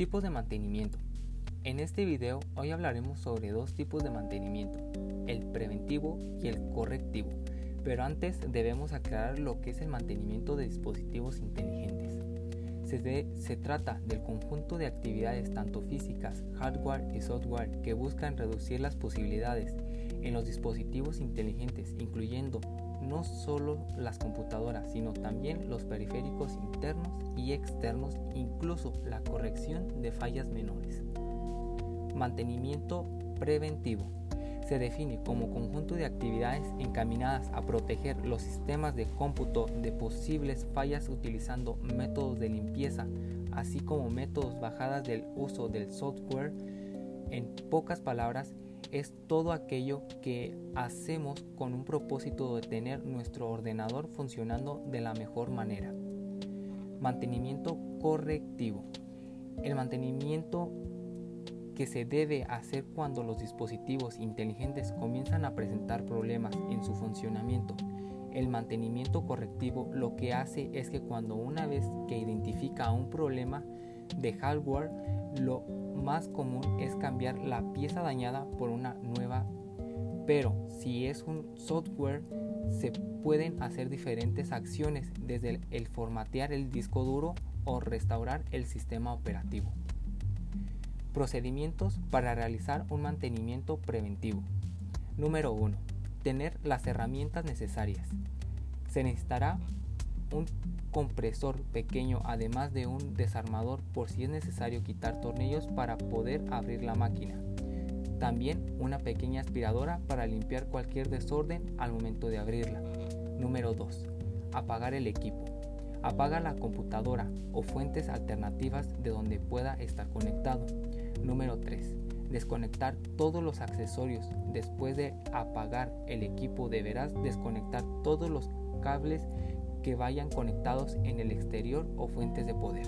Tipos de mantenimiento. En este video hoy hablaremos sobre dos tipos de mantenimiento, el preventivo y el correctivo, pero antes debemos aclarar lo que es el mantenimiento de dispositivos inteligentes. Se, se, trata del conjunto de actividades tanto físicas, hardware y software que buscan reducir las posibilidades en los dispositivos inteligentes, incluyendo no solo las computadoras, sino también los periféricos internos y externos, incluso la corrección de fallas menores. Mantenimiento preventivo. Se define como conjunto de actividades encaminadas a proteger los sistemas de cómputo de posibles fallas utilizando métodos de limpieza, así como métodos bajadas del uso del software. En pocas palabras, es todo aquello que hacemos con un propósito de tener nuestro ordenador funcionando de la mejor manera. Mantenimiento correctivo. El mantenimiento que se debe hacer cuando los dispositivos inteligentes comienzan a presentar problemas en su funcionamiento. El mantenimiento correctivo lo que hace es que cuando una vez que identifica un problema de hardware, lo más común es cambiar la pieza dañada por una nueva, pero si es un software se pueden hacer diferentes acciones desde el, formatear el disco duro o restaurar el sistema operativo. Procedimientos para realizar un mantenimiento preventivo. Número 1. Tener las herramientas necesarias. Se necesitará un compresor pequeño además de un desarmador por si es necesario quitar tornillos para poder abrir la máquina. También una pequeña aspiradora para limpiar cualquier desorden al momento de abrirla. Número 2. Apagar el equipo. Apaga la computadora o fuentes alternativas de donde pueda estar conectado. Número 3. Desconectar todos los accesorios. Después de apagar el equipo deberás desconectar todos los cables que vayan conectados en el exterior o fuentes de poder.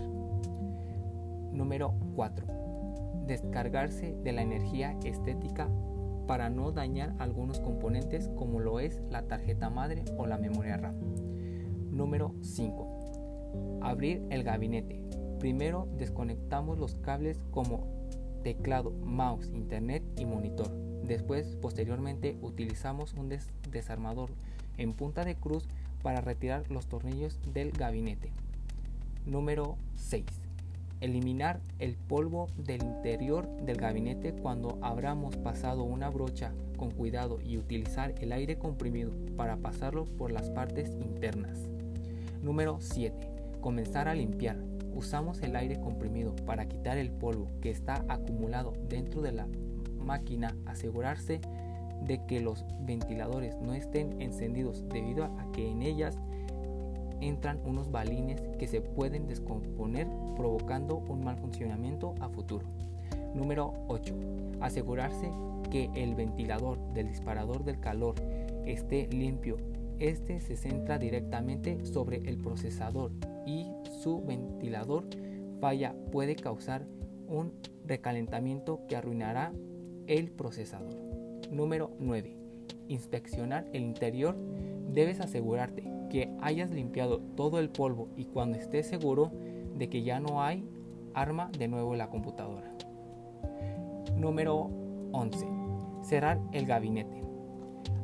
Número 4. Descargarse de la energía estética para no dañar algunos componentes como lo es la tarjeta madre o la memoria RAM. Número 5. Abrir el gabinete. Primero desconectamos los cables como teclado, mouse, internet y monitor. Después, posteriormente, utilizamos un desarmador en punta de cruz para retirar los tornillos del gabinete. Número 6. Eliminar el polvo del interior del gabinete cuando habramos pasado una brocha con cuidado y utilizar el aire comprimido para pasarlo por las partes internas. Número 7. Comenzar a limpiar. Usamos el aire comprimido para quitar el polvo que está acumulado dentro de la máquina, asegurarse de que los ventiladores no estén encendidos debido a que en ellas entran unos balines que se pueden descomponer provocando un mal funcionamiento a futuro. Número 8. Asegurarse que el ventilador del disparador del calor esté limpio. Este se centra directamente sobre el procesador y su ventilador falla puede causar un recalentamiento que arruinará el procesador. Número 9. Inspeccionar el interior. Debes asegurarte que hayas limpiado todo el polvo y cuando estés seguro de que ya no hay arma de nuevo la computadora. Número 11. Cerrar el gabinete.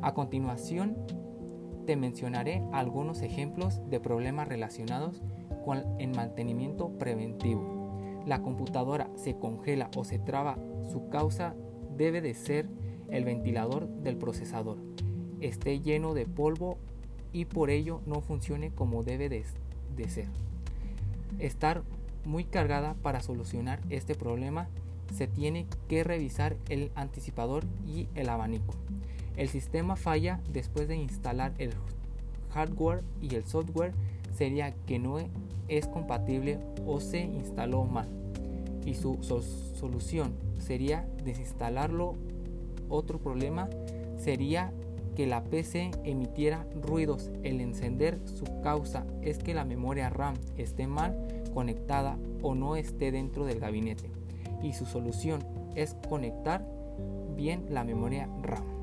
A continuación te mencionaré algunos ejemplos de problemas relacionados con el mantenimiento preventivo. La computadora se congela o se traba, su causa debe de ser el ventilador del procesador esté lleno de polvo y por ello no funcione como debe de, ser. Estar muy cargada para solucionar este problema se tiene que revisar el anticipador y el abanico. El sistema falla después de instalar el hardware y el software sería que no es compatible o se instaló mal y su solución sería desinstalarlo otro problema sería que la PC emitiera ruidos. El encender su causa es que la memoria RAM esté mal conectada o no esté dentro del gabinete. Y su solución es conectar bien la memoria RAM.